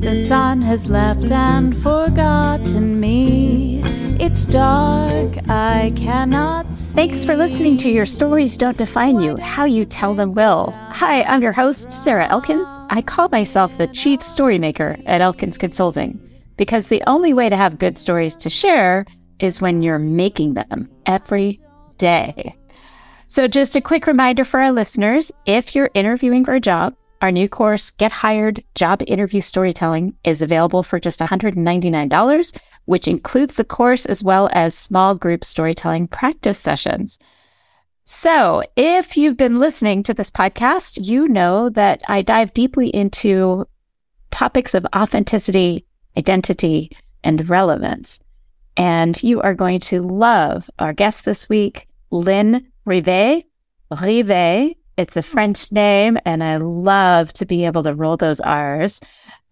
The sun has left and forgotten me. It's dark, I cannot see. Thanks for listening to Your Stories Don't Define You, How You Tell Them Will. Hi, I'm your host, Sarah Elkins. I call myself the Chief Storymaker at Elkins Consulting because the only way to have good stories to share is when you're making them every day. So, just a quick reminder for our listeners if you're interviewing for a job, our new course, Get Hired Job Interview Storytelling, is available for just $199, which includes the course as well as small group storytelling practice sessions. So, if you've been listening to this podcast, you know that I dive deeply into topics of authenticity, identity, and relevance. And you are going to love our guest this week, Lynn Rivest. Rivest it's a French name, and I love to be able to roll those R's.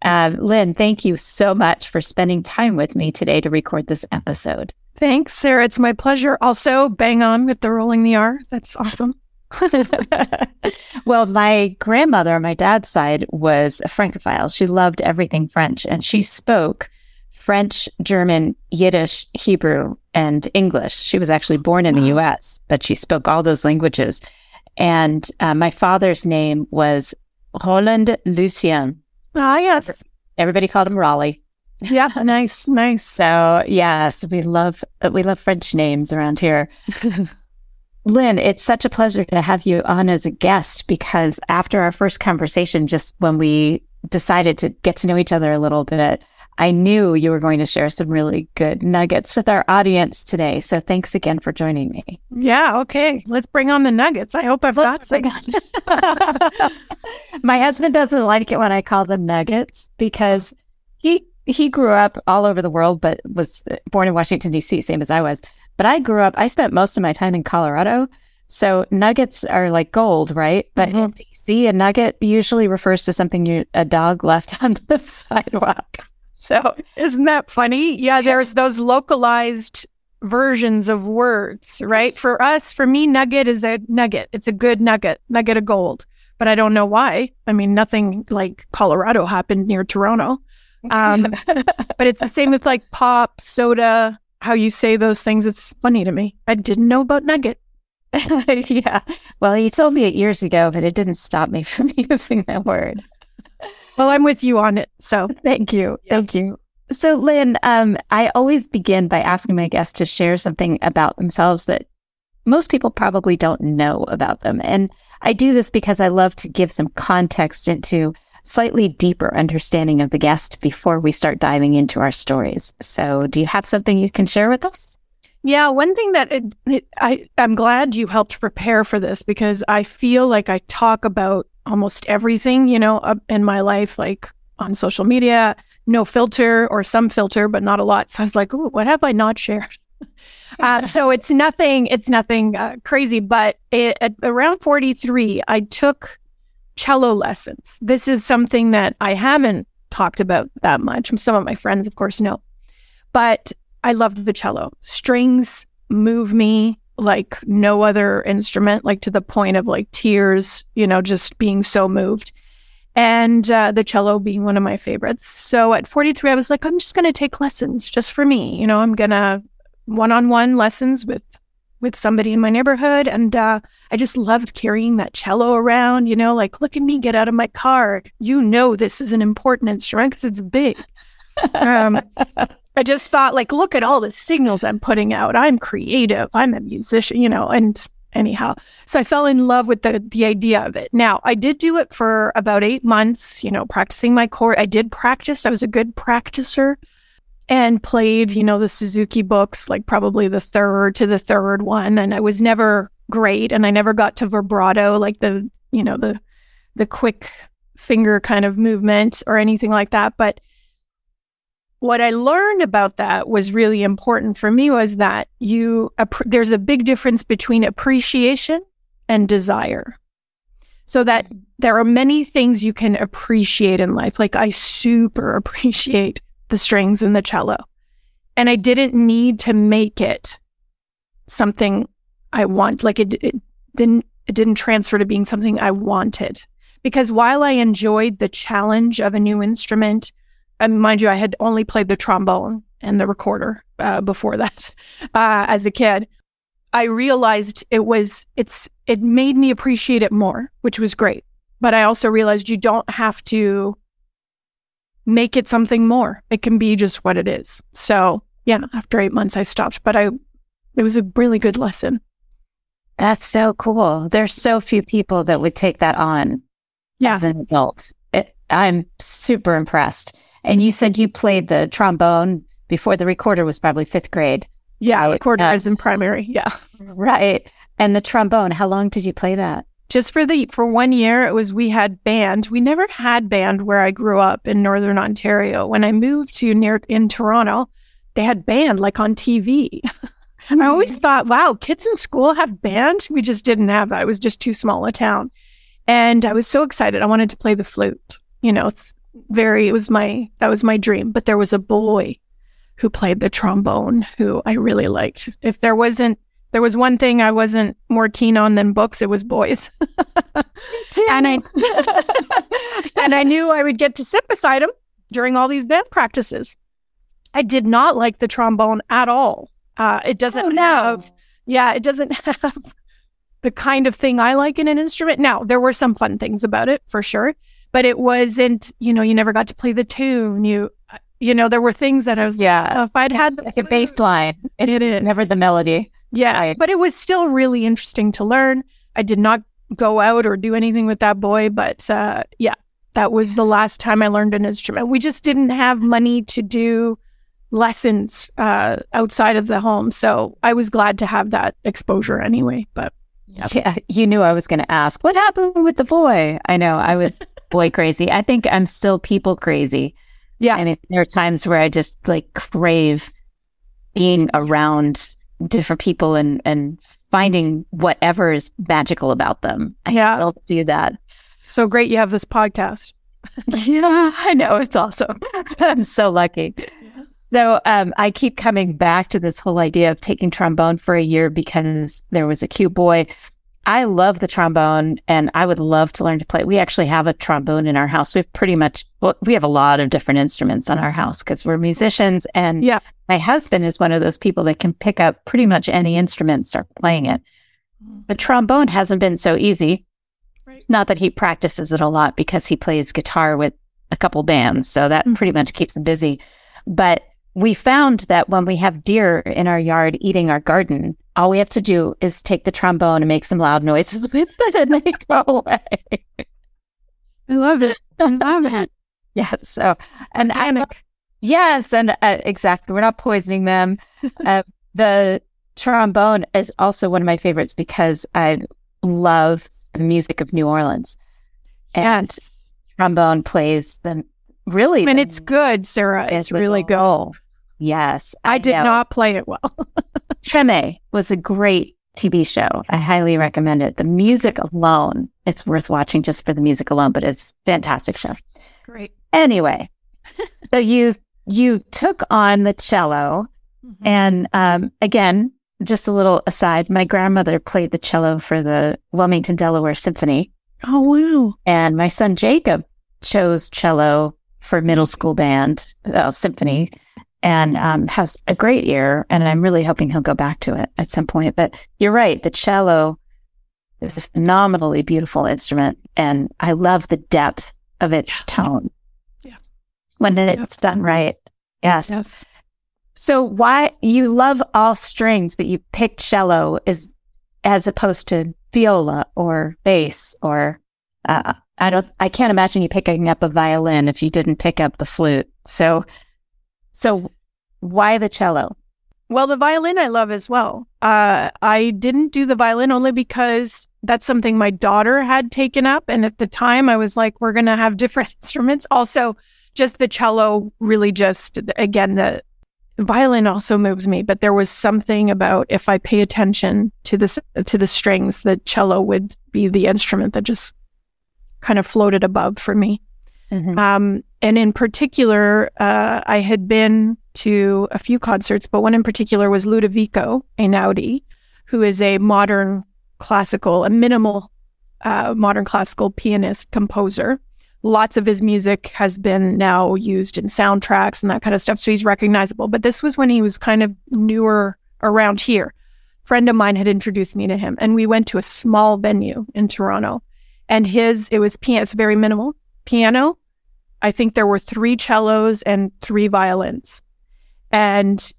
Um, Lynn, thank you so much for spending time with me today to record this episode. Thanks, Sarah. It's my pleasure. Also, bang on with the rolling the R. That's awesome. well, my grandmother on my dad's side was a Francophile. She loved everything French, and she spoke French, German, Yiddish, Hebrew, and English. She was actually born in the US, but she spoke all those languages. And uh, my father's name was Roland Lucien. Ah, yes. Everybody called him Raleigh. Yeah, nice, nice. So yes, we love we love French names around here. Lynn, it's such a pleasure to have you on as a guest because after our first conversation, just when we decided to get to know each other a little bit, I knew you were going to share some really good nuggets with our audience today. So thanks again for joining me. Yeah, okay. Let's bring on the nuggets. I hope I've Let's got some. My husband doesn't like it when I call them nuggets because he he grew up all over the world but was born in Washington D.C. same as I was. But I grew up I spent most of my time in Colorado. So nuggets are like gold, right? But mm-hmm. in DC, a nugget usually refers to something you a dog left on the sidewalk. So isn't that funny? Yeah, there's those localized versions of words, right? For us, for me, nugget is a nugget. It's a good nugget, nugget of gold. But I don't know why. I mean, nothing like Colorado happened near Toronto. Um, but it's the same with like pop, soda, how you say those things. It's funny to me. I didn't know about nugget. yeah. Well, you told me it years ago, but it didn't stop me from using that word. Well, I'm with you on it. So thank you. Yeah. Thank you. So, Lynn, um, I always begin by asking my guests to share something about themselves that most people probably don't know about them. And I do this because I love to give some context into slightly deeper understanding of the guest before we start diving into our stories. So, do you have something you can share with us? Yeah, one thing that it, it, I I'm glad you helped prepare for this because I feel like I talk about almost everything, you know, uh, in my life, like on social media, no filter or some filter, but not a lot. So I was like, "Ooh, what have I not shared?" uh, so it's nothing. It's nothing uh, crazy. But it, at around 43, I took cello lessons. This is something that I haven't talked about that much. Some of my friends, of course, know, but I love the cello. Strings move me like no other instrument, like to the point of like tears, you know, just being so moved. And uh, the cello being one of my favorites. So at 43, I was like, I'm just going to take lessons just for me. You know, I'm going to one on one lessons with with somebody in my neighborhood. And uh, I just loved carrying that cello around, you know, like, look at me get out of my car. You know, this is an important instrument because it's big. Um, I just thought, like, look at all the signals I'm putting out. I'm creative. I'm a musician, you know, and anyhow. So I fell in love with the the idea of it. Now, I did do it for about 8 months, you know, practicing my chord. I did practice. I was a good practicer and played, you know, the Suzuki books, like probably the third to the third one, and I was never great and I never got to vibrato like the, you know, the the quick finger kind of movement or anything like that, but what I learned about that was really important for me was that you there's a big difference between appreciation and desire. So that mm-hmm. there are many things you can appreciate in life. Like I super appreciate the strings and the cello. And I didn't need to make it something I want. Like it, it didn't it didn't transfer to being something I wanted because while I enjoyed the challenge of a new instrument, and mind you, I had only played the trombone and the recorder uh, before that uh, as a kid. I realized it was it's it made me appreciate it more, which was great. But I also realized you don't have to make it something more. It can be just what it is. So yeah, after eight months I stopped, but I it was a really good lesson. That's so cool. There's so few people that would take that on Yeah. as an adult. It, I'm super impressed. And you said you played the trombone before the recorder was probably fifth grade. Yeah, Right. recorder Yeah. is in primary. Yeah. Right. And the trombone, how long did you play that? just for the for one year it was we had band we never had band where i grew up in northern ontario when i moved to near in toronto they had band like on tv and i hmm. always thought wow kids in school have band we just didn't have that it was just too small a town and i was so excited i wanted to play the flute you know very it was my that was my dream but there was a boy who played the trombone who i really liked if there wasn't there was one thing I wasn't more keen on than books. It was boys, and I and I knew I would get to sit beside him during all these band practices. I did not like the trombone at all. Uh, it doesn't Oh, no. have, yeah, it doesn't have the kind of thing I like in an instrument. Now there were some fun things about it for sure, but it wasn't. You know, you never got to play the tune. You, you know, there were things that I was. Yeah. "Oh, if I'd had the Like a bass line. It's It is. never the melody. Yeah, Right. but it was still really interesting to learn. I did not go out or do anything with that boy, but uh, yeah, that was the last time I learned an instrument. We just didn't have money to do lessons uh, outside of the home, so I was glad to have that exposure anyway. But. Yeah. You knew I was going to ask, what happened with the boy? I know I was boy crazy. I think I'm still people crazy. yeah, I mean, there are times where I just like crave being around different people and, and finding whatever is magical about them. Yeah. I Yeah. still do that. so great you have this podcast. Yeah, I know. It's awesome. I'm so lucky. So um, I keep coming back to this whole idea of taking trombone for a year because there was a cute boy. I love the trombone and I would love to learn to play. We actually have a trombone in our house. We have pretty much, well, we have a lot of different instruments in our house because we're musicians. And Yeah. my husband is one of those people that can pick up pretty much any instrument and start playing it. But trombone hasn't been so easy. Right. Not that he practices it a lot because he plays guitar with a couple bands. So that Mhm. pretty much keeps him busy. But we found that when we have deer in our yard eating our garden, all we have to do is take the trombone and make some loud noises with it and they go away. I love it. I love it. yeah. So, and I, Panic. Yes, and uh, exactly. We're not poisoning them. uh, the trombone is also one of my favorites because I love the music of New Orleans. And Yes. trombone plays the really. And the it's good, Sarah. It's really good. Yes. I did know. not play it well. Treme was a great TV show. I highly recommend it. The music alone, it's worth watching just for the music alone, but it's a fantastic show. Great. Anyway, so you you took on the cello Mm-hmm. And um, again, just a little aside, my grandmother played the cello for the Wilmington, Delaware Symphony. Oh wow. And my son Jacob chose cello for middle school band, uh, symphony, and um, has a great ear. And I'm really hoping he'll go back to it at some point. But you're right, the cello is a phenomenally beautiful instrument. And I love the depth of its tone. Yeah. When it's done right. Yes. Yes. So why you love all strings, but you picked cello is as opposed to viola or bass or uh, I don't I can't imagine you picking up a violin if you didn't pick up the flute. So so why the cello? Well, the violin I love as well. Uh, I didn't do the violin only because that's something my daughter had taken up. And at the time, I was like, we're going to have different instruments. Also, just the cello really just, again, the violin also moves me, but there was something about if I pay attention to this, to the strings, the cello would be the instrument that just kind of floated above for me. Um, and in particular, uh, I had been to a few concerts, but one in particular was Ludovico Einaudi, who is a modern classical, a minimal uh, modern classical pianist, composer. Lots of his music has been now used in soundtracks and that kind of stuff. So he's recognizable. But this was when he was kind of newer around here. Friend of mine had introduced me to him, and we went to a small venue in Toronto. And his, it was piano, it's very minimal piano. I think there were three cellos and three violins. And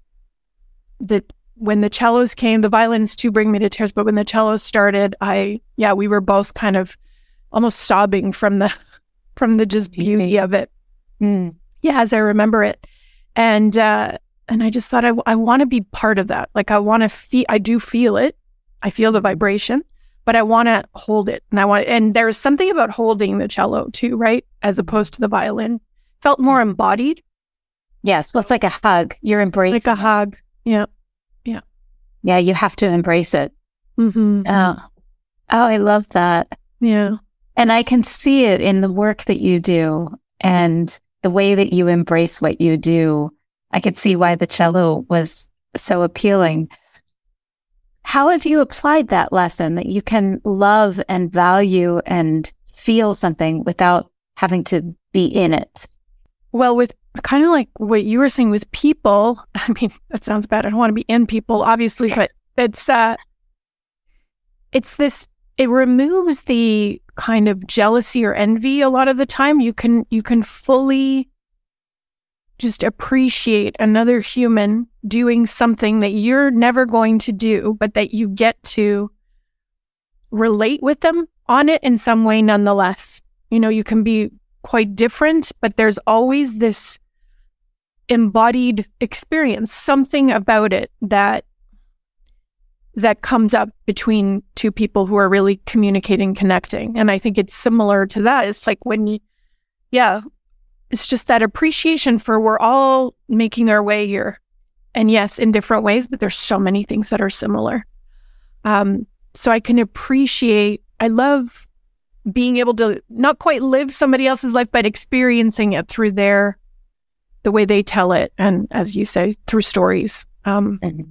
the when the cellos came, the violins too bring me to tears. But when the cellos started, I yeah, we were both kind of almost sobbing from the from the just beauty of it. Mm. Yeah, as I remember it, and uh, and I just thought I I want to be part of that. Like I want to feel. I do feel it. I feel the vibration, but I want to hold it, and I want. And there's something about holding the cello too, right? As opposed to the violin, felt more embodied. Yes, well, it's like a hug. You're embracing like a hug. Yeah. Yeah. Yeah. You have to embrace it. Mm-hmm. Oh, oh, I love that. Yeah. And I can see it in the work that you do and the way that you embrace what you do. I could see why the cello was so appealing. How have you applied that lesson that you can love and value and feel something without having to be in it? Well, with kind of like what you were saying with people, I mean, that sounds bad. I don't want to be in people, obviously, but it's uh it's this it removes the kind of jealousy or envy a lot of the time. You can you can fully just appreciate another human doing something that you're never going to do, but that you get to relate with them on it in some way nonetheless. You know, you can be quite different, but there's always this embodied experience, something about it that that comes up between two people who are really communicating, connecting. And I think it's similar to that. It's like when you, yeah, it's just that appreciation for we're all making our way here. And yes, in different ways, but there's so many things that are similar. Um, so I can appreciate, I love being able to not quite live somebody else's life, but experiencing it through their the way they tell it, and as you say, through stories. Um, mm-hmm.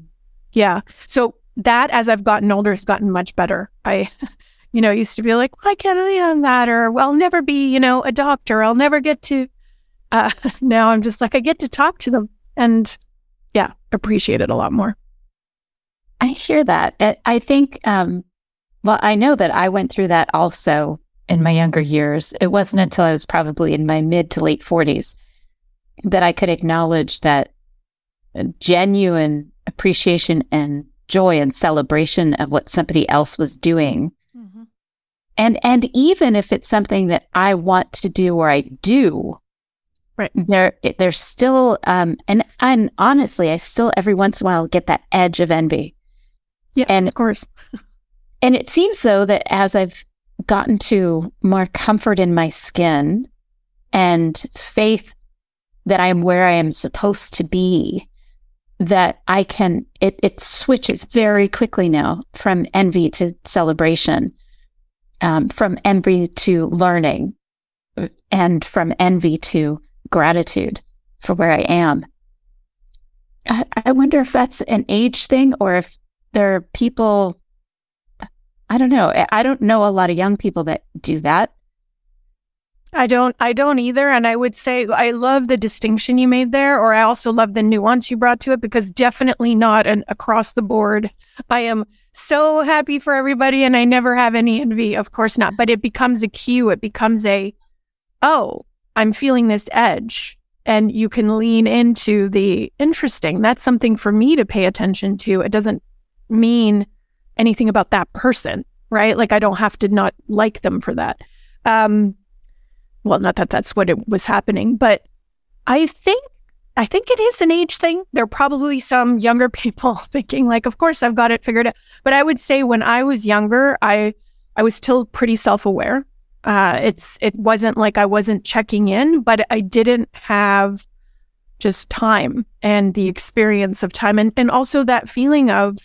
Yeah. So that, as I've gotten older, has gotten much better. I, you know, used to be like, I can't really have that, or well, I'll never be, you know, a doctor. I'll never get to. Uh, now I'm just like, I get to talk to them, and yeah, appreciate it a lot more. I hear that. I think um, well, I know that I went through that also in my younger years. It wasn't until I was probably in my mid to late 40s that I could acknowledge that genuine appreciation and joy and celebration of what somebody else was doing. Mm-hmm. And and even if it's something that I want to do or I do, right there there's still um and and honestly, I still every once in a while get that edge of envy. Yeah, and of course. And it seems though that as I've gotten to more comfort in my skin and faith that I am where I am supposed to be, that I can, it, it switches very quickly now from envy to celebration, um, from envy to learning, and from envy to gratitude for where I am. I, I wonder if that's an age thing or if there are people I don't know. I don't know a lot of young people that do that. I don't I don't either. And I would say I love the distinction you made there or I also love the nuance you brought to it because definitely not an across the board. I am so happy for everybody and I never have any envy. Of course not. But it becomes a cue. It becomes a oh I'm feeling this edge. And you can lean into the interesting. That's something for me to pay attention to. It doesn't mean anything about that person, right? Like I don't have to not like them for that. Um, well, not that that's what it was happening, but I think I think it is an age thing. There are probably some younger people thinking like, of course I've got it figured out. But I would say when I was younger, I I was still pretty self-aware. Uh, it's it wasn't like I wasn't checking in, but I didn't have just time and the experience of time and, and also that feeling of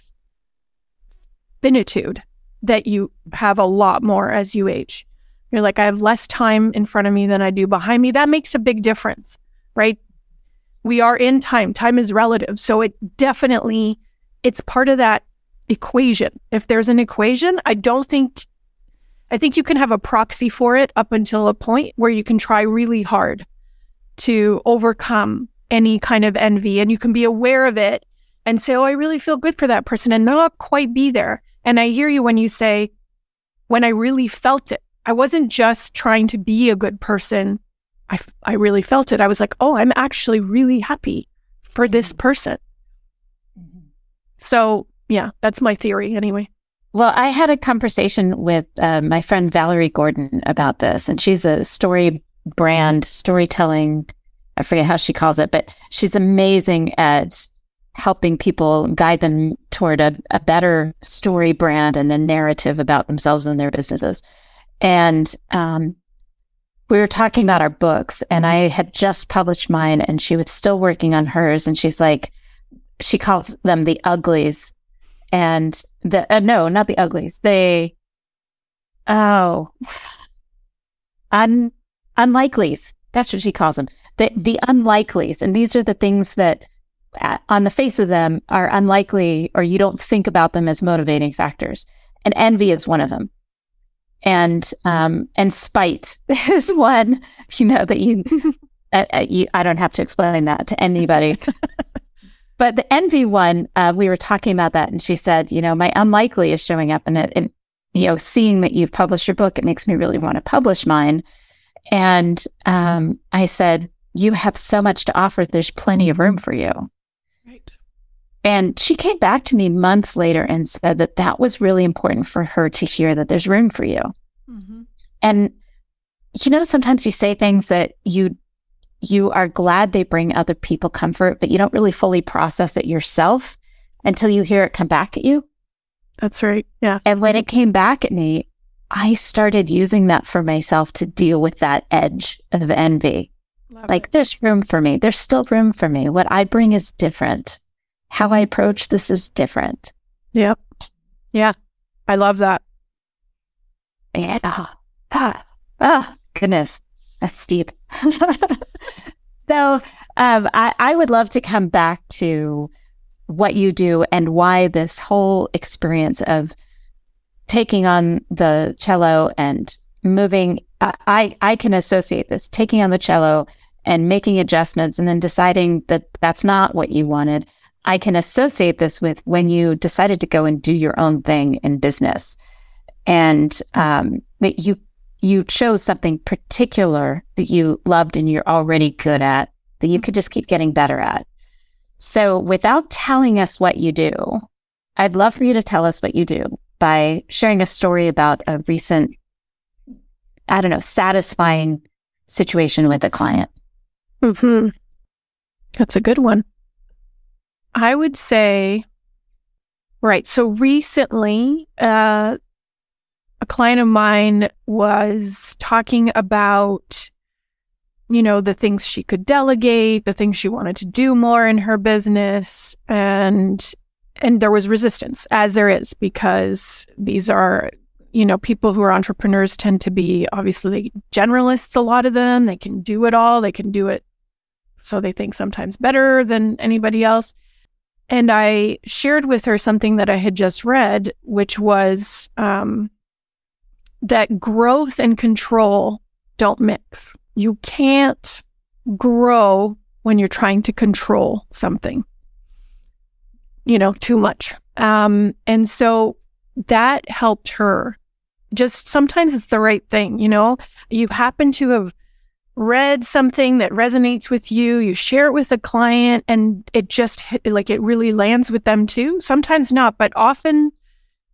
finitude that you have a lot more as you age. You're like, I have less time in front of me than I do behind me. That makes a big difference, right? We are in time. Time is relative. So it definitely, it's part of that equation. If there's an equation, I don't think, I think you can have a proxy for it up until a point where you can try really hard to overcome any kind of envy and you can be aware of it and say, Oh, I really feel good for that person and not quite be there. And I hear you when you say, when I really felt it, I wasn't just trying to be a good person. I, I really felt it. I was like, Oh, I'm actually really happy for this mm-hmm. person. Mm-hmm. So, yeah, that's my theory anyway. Well, I had a conversation with uh, my friend Valerie Gordon about this, and she's a story brand storytelling. I forget how she calls it, but she's amazing at helping people guide them toward a, a better story brand and a narrative about themselves and their businesses. And um, we were talking about our books, and I had just published mine, and she was still working on hers. And she's like, she calls them the uglies, and the uh, no, not the uglies. They, oh, un unlikelies. That's what she calls them. The the unlikelies, and these are the things that on the face of them are unlikely or you don't think about them as motivating factors. And envy is one of them. And um, and spite is one, you know, that you, uh, uh, you I don't have to explain that to anybody. but the envy one, uh, we were talking about that, and she said, you know, my unlikely is showing up, and it, and you know, seeing that you've published your book, it makes me really want to publish mine. And um, I said, you have so much to offer. There's plenty of room for you. And she came back to me months later and said that that was really important for her to hear that there's room for you. Mm-hmm. And you know, sometimes you say things that you you are glad they bring other people comfort, but you don't really fully process it yourself until you hear it come back at you. That's right. Yeah. And when it came back at me, I started using that for myself to deal with that edge of envy. Love like, it. there's room for me. There's still room for me. What I bring is different how I approach this is different. Yep. Yeah. I love that. Yeah. Ah, ah, goodness. That's deep. so um, I, I would love to come back to what you do and why this whole experience of taking on the cello and moving I, I can associate this taking on the cello and making adjustments and then deciding that that's not what you wanted I can associate this with when you decided to go and do your own thing in business, and um, that you you chose something particular that you loved and you're already good at that you could just keep getting better at. So, without telling us what you do, I'd love for you to tell us what you do by sharing a story about a recent, I don't know, satisfying situation with a client. Hmm. That's a good one. I would say, right. So recently, uh, a client of mine was talking about, you know, the things she could delegate, the things she wanted to do more in her business, and and there was resistance, as there is, because these are, you know, people who are entrepreneurs tend to be obviously generalists. A lot of them, they can do it all. They can do it, so they think sometimes better than anybody else. And I shared with her something that I had just read, which was um, that growth and control don't mix. You can't grow when you're trying to control something, you know, too much. Um, and so that helped her. Just sometimes it's the right thing, you know, you happen to have read something that resonates with you, you share it with a client and it just like it really lands with them too. Sometimes not, but often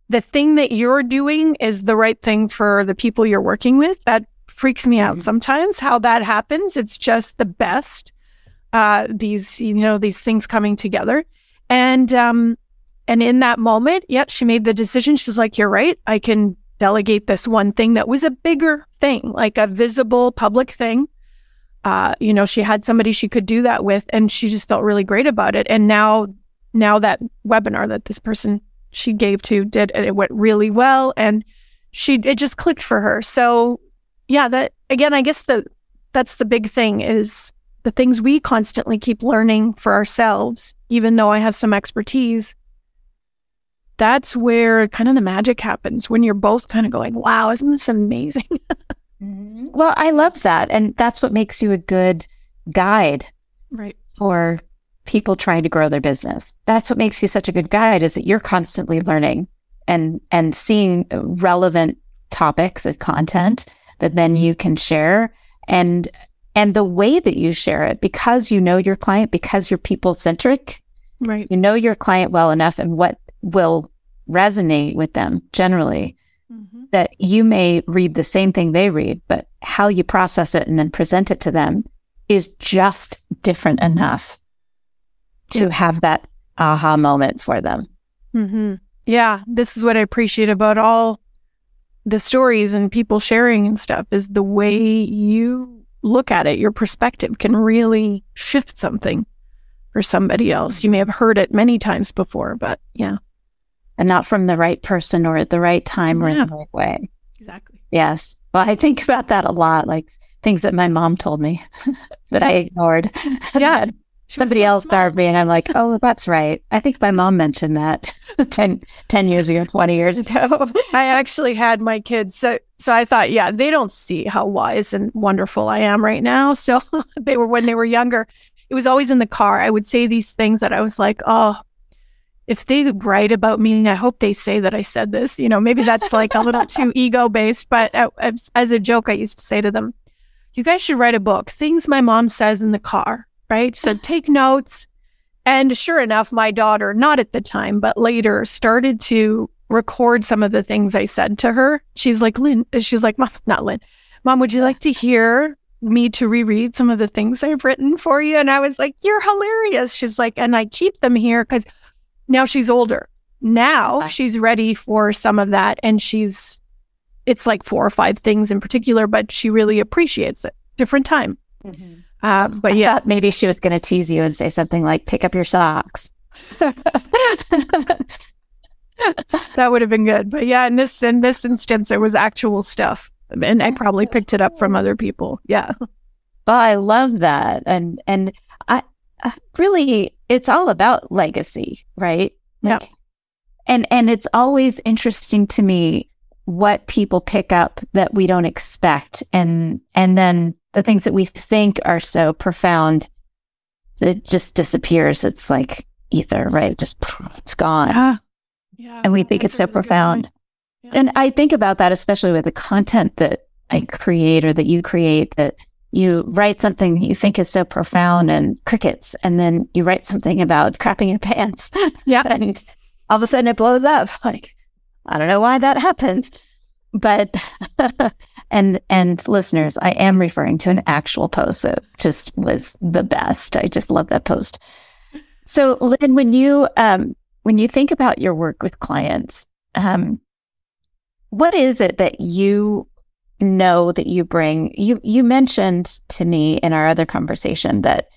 the thing that you're doing is the right thing for the people you're working with. That freaks me out mm-hmm. sometimes how that happens. It's just the best. Uh, these, you know, these things coming together. And, um, and in that moment, yeah, she made the decision. She's like, you're right. I can delegate this one thing that was a bigger thing, like a visible public thing. Uh, you know, she had somebody she could do that with, and she just felt really great about it. And now, now that webinar that this person she gave to did, it went really well, and she it just clicked for her. So, yeah, that again, I guess the that's the big thing is the things we constantly keep learning for ourselves, even though I have some expertise that's where kind of the magic happens when you're both kind of going, wow, isn't this amazing? mm-hmm. Well, I love that. And that's what makes you a good guide right. for people trying to grow their business. That's what makes you such a good guide is that you're constantly learning and and seeing relevant topics and content that then you can share and and the way that you share it because you know your client because you're people centric right you know your client well enough and what will resonate with them generally mm-hmm. that you may read the same thing they read but how you process it and then present it to them is just different enough to have that aha moment for them. Mm-hmm. Yeah, this is what I appreciate about all the stories and people sharing and stuff is the way you look at it. Your perspective can really shift something for somebody else. You may have heard it many times before, but yeah. And not from the right person or at the right time or yeah. in the right way. Exactly. Yes. Well, I think about that a lot, like things that my mom told me that I ignored. Yeah. Somebody so else smart. me, and I'm like, oh, that's right. I think my mom mentioned that 10, 10 years ago, 20 years ago. I actually had my kids. So, so I thought, yeah, they don't see how wise and wonderful I am right now. So they were when they were younger. It was always in the car. I would say these things that I was like, oh, if they write about me, I hope they say that I said this. You know, maybe that's like a little too ego based, but as, as a joke, I used to say to them, you guys should write a book, things my mom says in the car right? So take notes. And sure enough, my daughter, not at the time, but later, started to record some of the things I said to her. She's like, Lynn, she's like, Mom, not Lynn, Mom, would you like to hear me to reread some of the things I've written for you? And I was like, You're hilarious. She's like, and I keep them here because now she's older. Now she's ready for some of that. And she's, it's like four or five things in particular, but she really appreciates it. Different time. Mm-hmm. Uh, but I yeah, maybe she was going to tease you and say something like, pick up your socks. that would have been good. But yeah, in this in this instance, it was actual stuff, and I probably picked it up from other people. Yeah. Oh, I love that, and and I, I really, it's all about legacy, right? Like, yeah. And and it's always interesting to me what people pick up that we don't expect, and and then the things that we think are so profound, it just disappears. It's like ether, right? Just it's gone. Yeah. yeah and we think it's so profound. Yeah. And I think about that, especially with the content that I create or that you create, that you write something you think is so profound and crickets, and then you write something about crapping your pants. Yeah. and all of a sudden it blows up. Like, I don't know why that happened but and and listeners, I am referring to an actual post that just was the best. I just love that post. So, Lynn, when you um, when you think about your work with clients, um, what is it that you know that you bring? You you mentioned to me in our other conversation that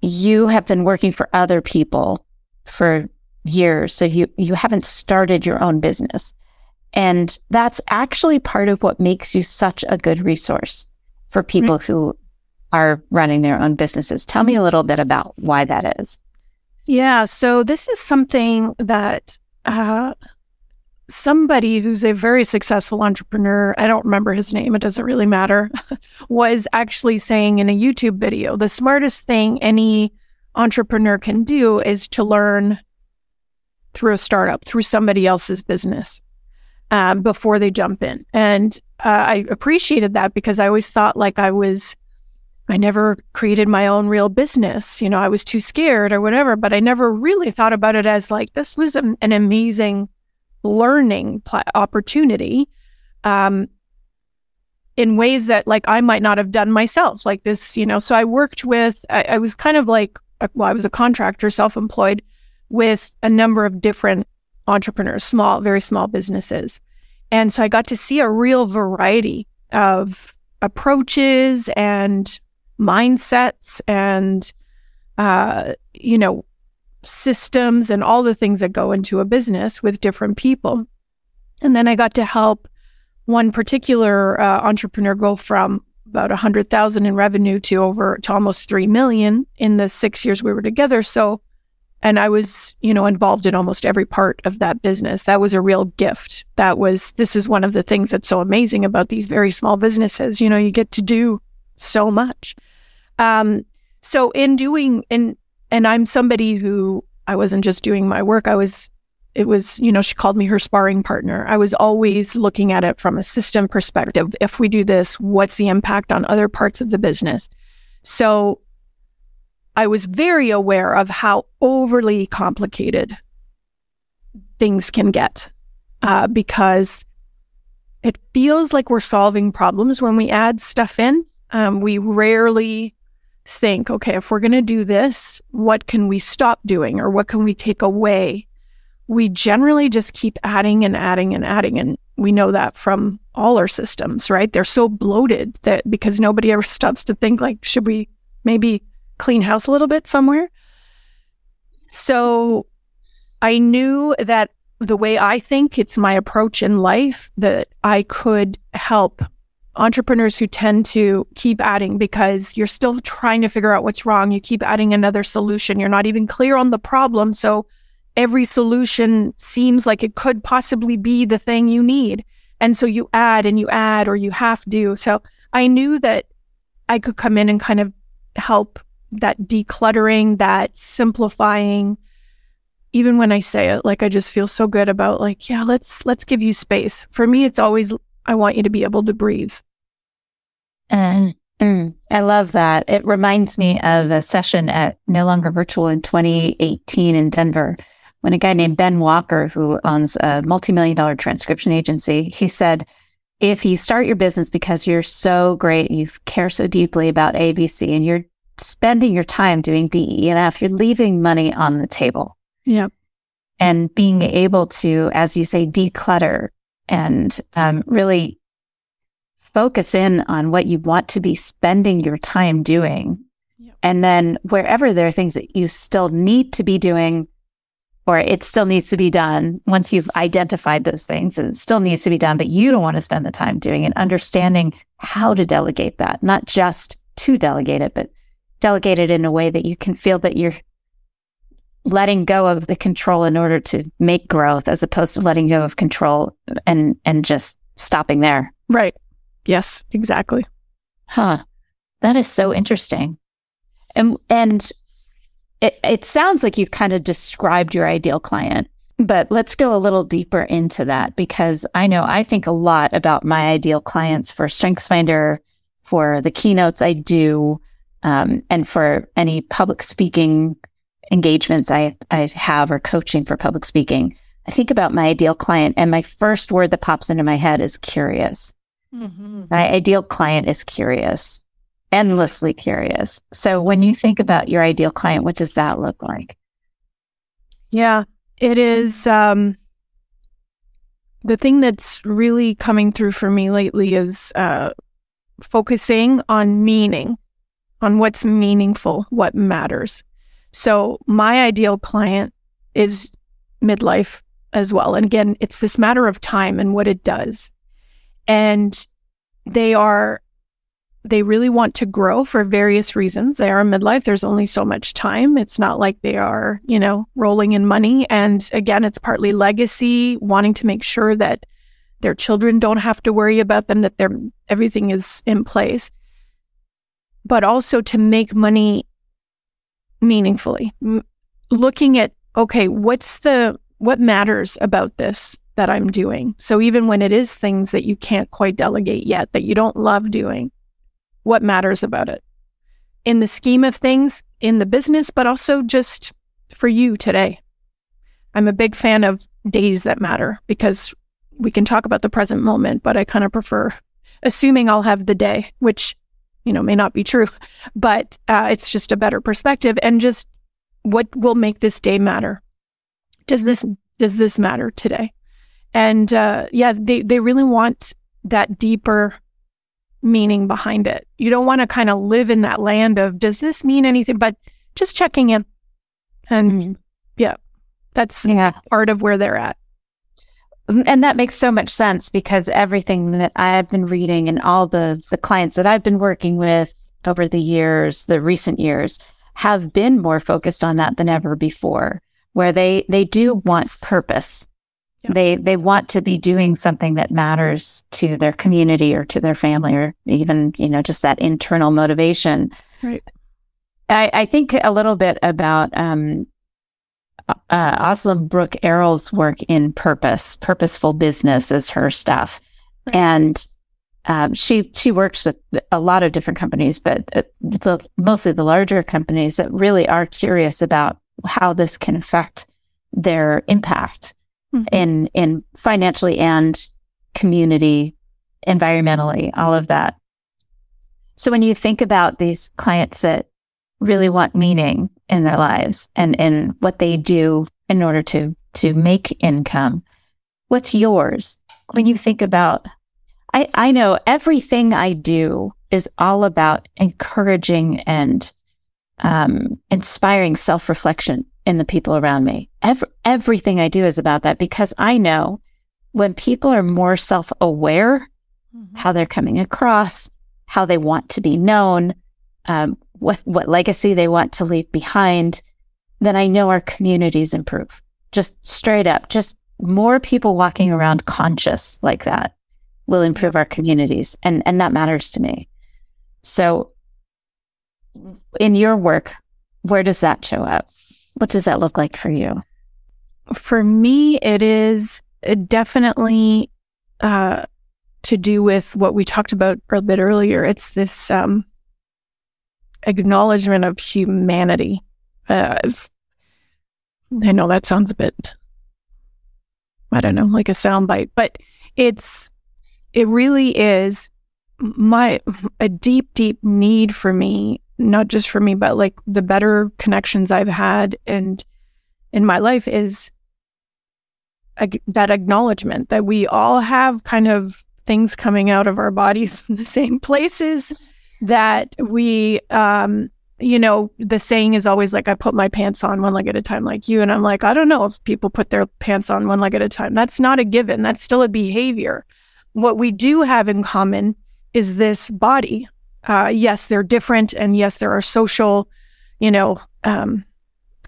you have been working for other people for years, so you you haven't started your own business. And that's actually part of what makes you such a good resource for people who are running their own businesses. Tell me a little bit about why that is. Yeah. So, this is something that uh, somebody who's a very successful entrepreneur, I don't remember his name, it doesn't really matter, was actually saying in a YouTube video the smartest thing any entrepreneur can do is to learn through a startup, through somebody else's business um, before they jump in. And uh, I appreciated that because I always thought like I was, I never created my own real business. You know, I was too scared or whatever, but I never really thought about it as like this was an, an amazing learning pl- opportunity. Um, in ways that like I might not have done myself, like this, you know. So I worked with, I, I was kind of like, well, I was a contractor, self employed with a number of different entrepreneurs, small, very small businesses. And so I got to see a real variety of approaches and mindsets and, uh, you know, systems and all the things that go into a business with different people. And then I got to help one particular uh, entrepreneur go from about a hundred thousand in revenue to over to almost three million in the six years we were together. So and I was, you know, involved in almost every part of that business. That was a real gift. That was, this is one of the things that's so amazing about these very small businesses. You know, you get to do so much. Um, so in doing, in, and I'm somebody who I wasn't just doing my work. I was, it was, you know, she called me her sparring partner. I was always looking at it from a system perspective. If we do this, what's the impact on other parts of the business? So I was very aware of how overly complicated things can get uh, because it feels like we're solving problems when we add stuff in. Um, we rarely think, okay, if we're going to do this, what can we stop doing or what can we take away? We generally just keep adding and adding and adding. And we know that from all our systems, right? They're so bloated that because nobody ever stops to think, like, should we maybe clean house a little bit somewhere. So I knew that the way I think, it's my approach in life that I could help entrepreneurs who tend to keep adding because you're still trying to figure out what's wrong. You keep adding another solution. You're not even clear on the problem. So every solution seems like it could possibly be the thing you need. And so you add and you add or you have to. So I knew that I could come in and kind of help that decluttering, that simplifying. Even when I say it, like I just feel so good about like, yeah, let's let's give you space. For me, it's always I want you to be able to breathe. And mm, I love that. It reminds me of a session at No Longer Virtual in 2018 in Denver when a guy named Ben Walker, who owns a multi-million dollar transcription agency, he said, if you start your business because you're so great, and you care so deeply about ABC and you're spending your time doing DE and F, you're leaving money on the table. Yeah. And being able to, as you say, declutter and um, really focus in on what you want to be spending your time doing. Yep. And then wherever there are things that you still need to be doing, or it still needs to be done once you've identified those things, it still needs to be done, but you don't want to spend the time doing it, understanding how to delegate that, not just to delegate it, but delegate it in a way that you can feel that you're letting go of the control in order to make growth as opposed to letting go of control and and just stopping there. Right. Yes, exactly. Huh. That is so interesting. And and it, it sounds like you've kind of described your ideal client, but let's go a little deeper into that because I know I think a lot about my ideal clients for StrengthsFinder, for the keynotes I do, um, and for any public speaking engagements I, I have or coaching for public speaking, I think about my ideal client, and my first word that pops into my head is curious. Mm-hmm. My ideal client is curious, endlessly curious. So when you think about your ideal client, what does that look like? Yeah, it is. Um, the thing that's really coming through for me lately is uh, focusing on meaning on what's meaningful, what matters. So my ideal client is midlife as well. And again, it's this matter of time and what it does. And they are they really want to grow for various reasons. They are midlife. There's only so much time. It's not like they are, you know, rolling in money. And again, it's partly legacy, wanting to make sure that their children don't have to worry about them, that their everything is in place but also to make money meaningfully. M- looking at, okay, what's the, what matters about this that I'm doing? So even when it is things that you can't quite delegate yet, that you don't love doing, what matters about it? In the scheme of things, in the business, but also just for you today. I'm a big fan of days that matter because we can talk about the present moment, but I kind of prefer assuming I'll have the day, which you know, may not be true, but uh, it's just a better perspective. And just what will make this day matter? Does this does this matter today? And uh, yeah, they they really want that deeper meaning behind it. You don't want to kind of live in that land of does this mean anything, but just checking in. And mm-hmm. yeah, that's yeah. part of where they're at. And that makes so much sense because everything that I've been reading and all the, the clients that I've been working with over the years, the recent years, have been more focused on that than ever before, where they they do want purpose. Yeah. They they want to be doing something that matters to their community or to their family or even, you know, just that internal motivation. Right. I, I think a little bit about um, uh, Asla Brooke Errol's work in purpose. Purposeful business is her stuff, Right. and um, she she works with a lot of different companies, but uh, the, mostly the larger companies that really are curious about how this can affect their impact Mhm. in in financially and community, environmentally, all of that. So when you think about these clients that really want meaning in their lives and in what they do in order to to make income, what's yours? When you think about I, I know everything I do is all about encouraging and um, inspiring self reflection in the people around me. Every, everything I do is about that because I know when people are more self aware, how they're coming across, how they want to be known, um, what what legacy they want to leave behind, then I know our communities improve. Just straight up, just more people walking around conscious like that will improve our communities, and and that matters to me. So, in your work, where does that show up? What does that look like for you? For me, it is uh, definitely uh, to do with what we talked about a bit earlier. It's this um, acknowledgement of humanity. Uh, I know that sounds a bit, I don't know, like a soundbite, but it's, it really is my, a deep, deep need for me, not just for me, but like the better connections I've had and in my life is ag- that acknowledgement that we all have kind of things coming out of our bodies in the same places that we um you know the saying is always like i put my pants on one leg at a time like you and i'm like i don't know if people put their pants on one leg at a time. That's not a given. That's still a behavior. What we do have in common is this body. Uh yes they're different and yes there are social you know um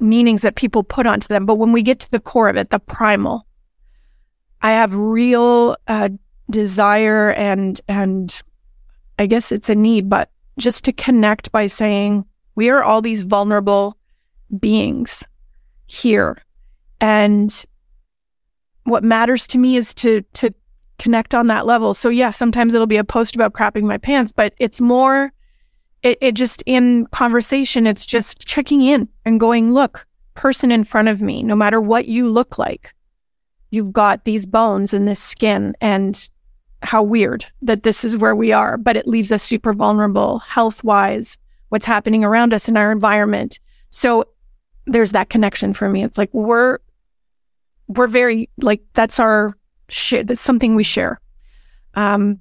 meanings that people put onto them but when we get to the core of it the primal i have real uh desire and and I guess it's a need, but just to connect by saying we are all these vulnerable beings here. And what matters to me is to to connect on that level. So yeah, sometimes it'll be a post about crapping my pants, but it's more it, it just in conversation, it's just checking in and going, look, person in front of me, no matter what you look like, you've got these bones and this skin and how weird that this is where we are, but it leaves us super vulnerable health wise, what's happening around us in our environment. So there's that connection for me. It's like we're we're very like that's our shit. That's something we share. Um,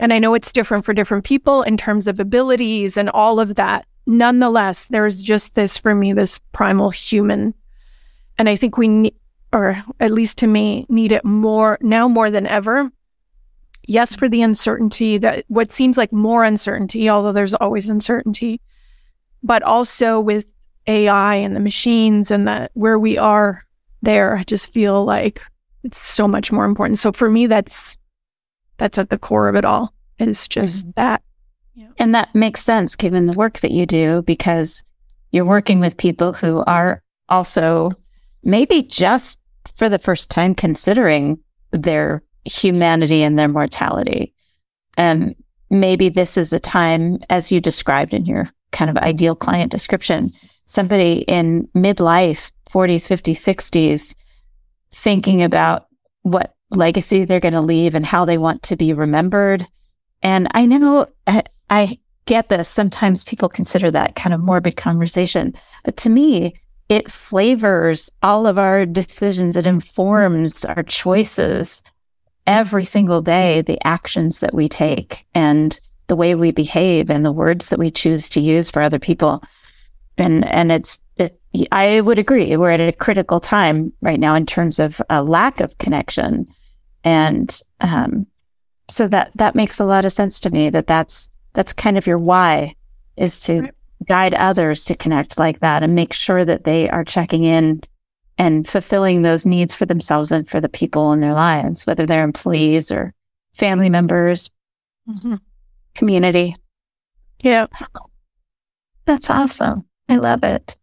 and I know it's different for different people in terms of abilities and all of that. Nonetheless, there's just this for me, this primal human. And I think we need, or at least to me, need it more now more than ever yes for the uncertainty that what seems like more uncertainty although there's always uncertainty but also with ai and the machines and that where we are there i just feel like it's so much more important. So for me that's that's at the core of it all It's just mm-hmm. that. And that makes sense given the work that you do because you're working with people who are also maybe just for the first time considering their humanity and their mortality. And maybe this is a time, as you described in your kind of ideal client description, somebody in midlife, 40s, 50s, 60s, thinking about what legacy they're going to leave and how they want to be remembered. And I know I, I get this. Sometimes people consider that kind of morbid conversation. But to me, it flavors all of our decisions. It informs our choices every single day, the actions that we take and the way we behave and the words that we choose to use for other people. And, and it's, it, I would agree. We're at a critical time right now in terms of a lack of connection. And, um, so that, that makes a lot of sense to me that that's, that's kind of your why is to guide others to connect like that and make sure that they are checking in and fulfilling those needs for themselves and for the people in their lives, whether they're employees or family members, mm-hmm. community. Yeah. That's awesome. I love it.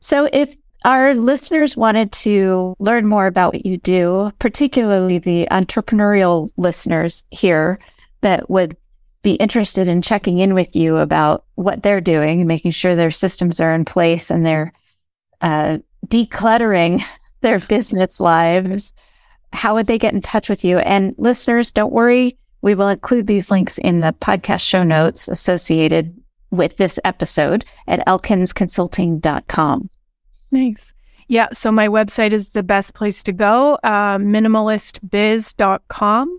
So, if our listeners wanted to learn more about what you do, particularly the entrepreneurial listeners here that would be interested in checking in with you about what they're doing, making sure their systems are in place and they're uh, decluttering their business lives, how would they get in touch with you? And listeners, don't worry, we will include these links in the podcast show notes associated with this episode at elkinsconsulting.com. Nice. Yeah. So my website is the best place to go, uh, minimalistbiz.com.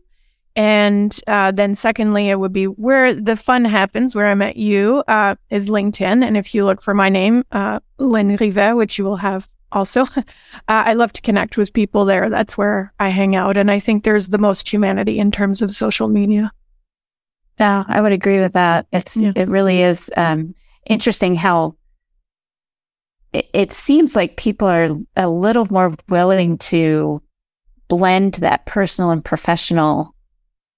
And uh, then, secondly, it would be where the fun happens, where I met you, uh, is LinkedIn. And if you look for my name, uh, Lynn Rivest, which you will have also, uh, I love to connect with people there. That's where I hang out. And I think there's the most humanity in terms of social media. Yeah, I would agree with that. It's yeah. it really is um, interesting how it, it seems like people are a little more willing to blend that personal and professional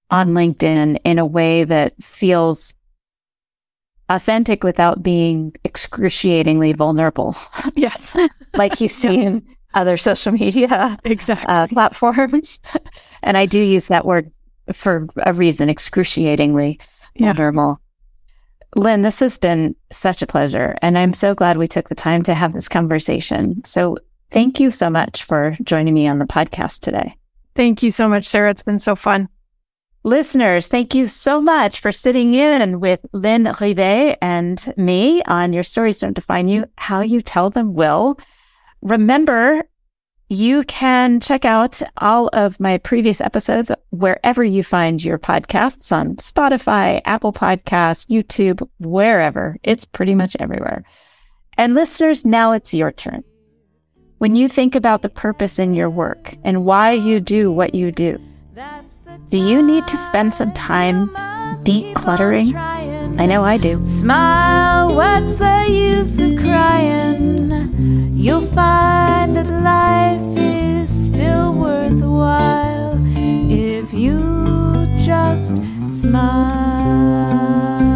on LinkedIn in a way that feels authentic without being excruciatingly vulnerable. Yes. like you see yeah. in other social media exactly. Uh, platforms. and I do use that word for a reason, excruciatingly yeah. vulnerable. Lynn, this has been such a pleasure. And I'm so glad we took the time to have this conversation. So thank you so much for joining me on the podcast today. Thank you so much, Sarah. It's been so fun. Listeners, thank you so much for sitting in with Lynn Rivest and me on Your Stories Don't Define You, How You Tell Them Will. Remember, you can check out all of my previous episodes wherever you find your podcasts on Spotify, Apple Podcasts, YouTube, wherever. It's pretty much everywhere. And listeners, now it's your turn. When you think about the purpose in your work and why you do what you do, do you need to spend some time decluttering? I know I do. Smile, what's the use of crying? You'll find that life is still worthwhile if you just smile.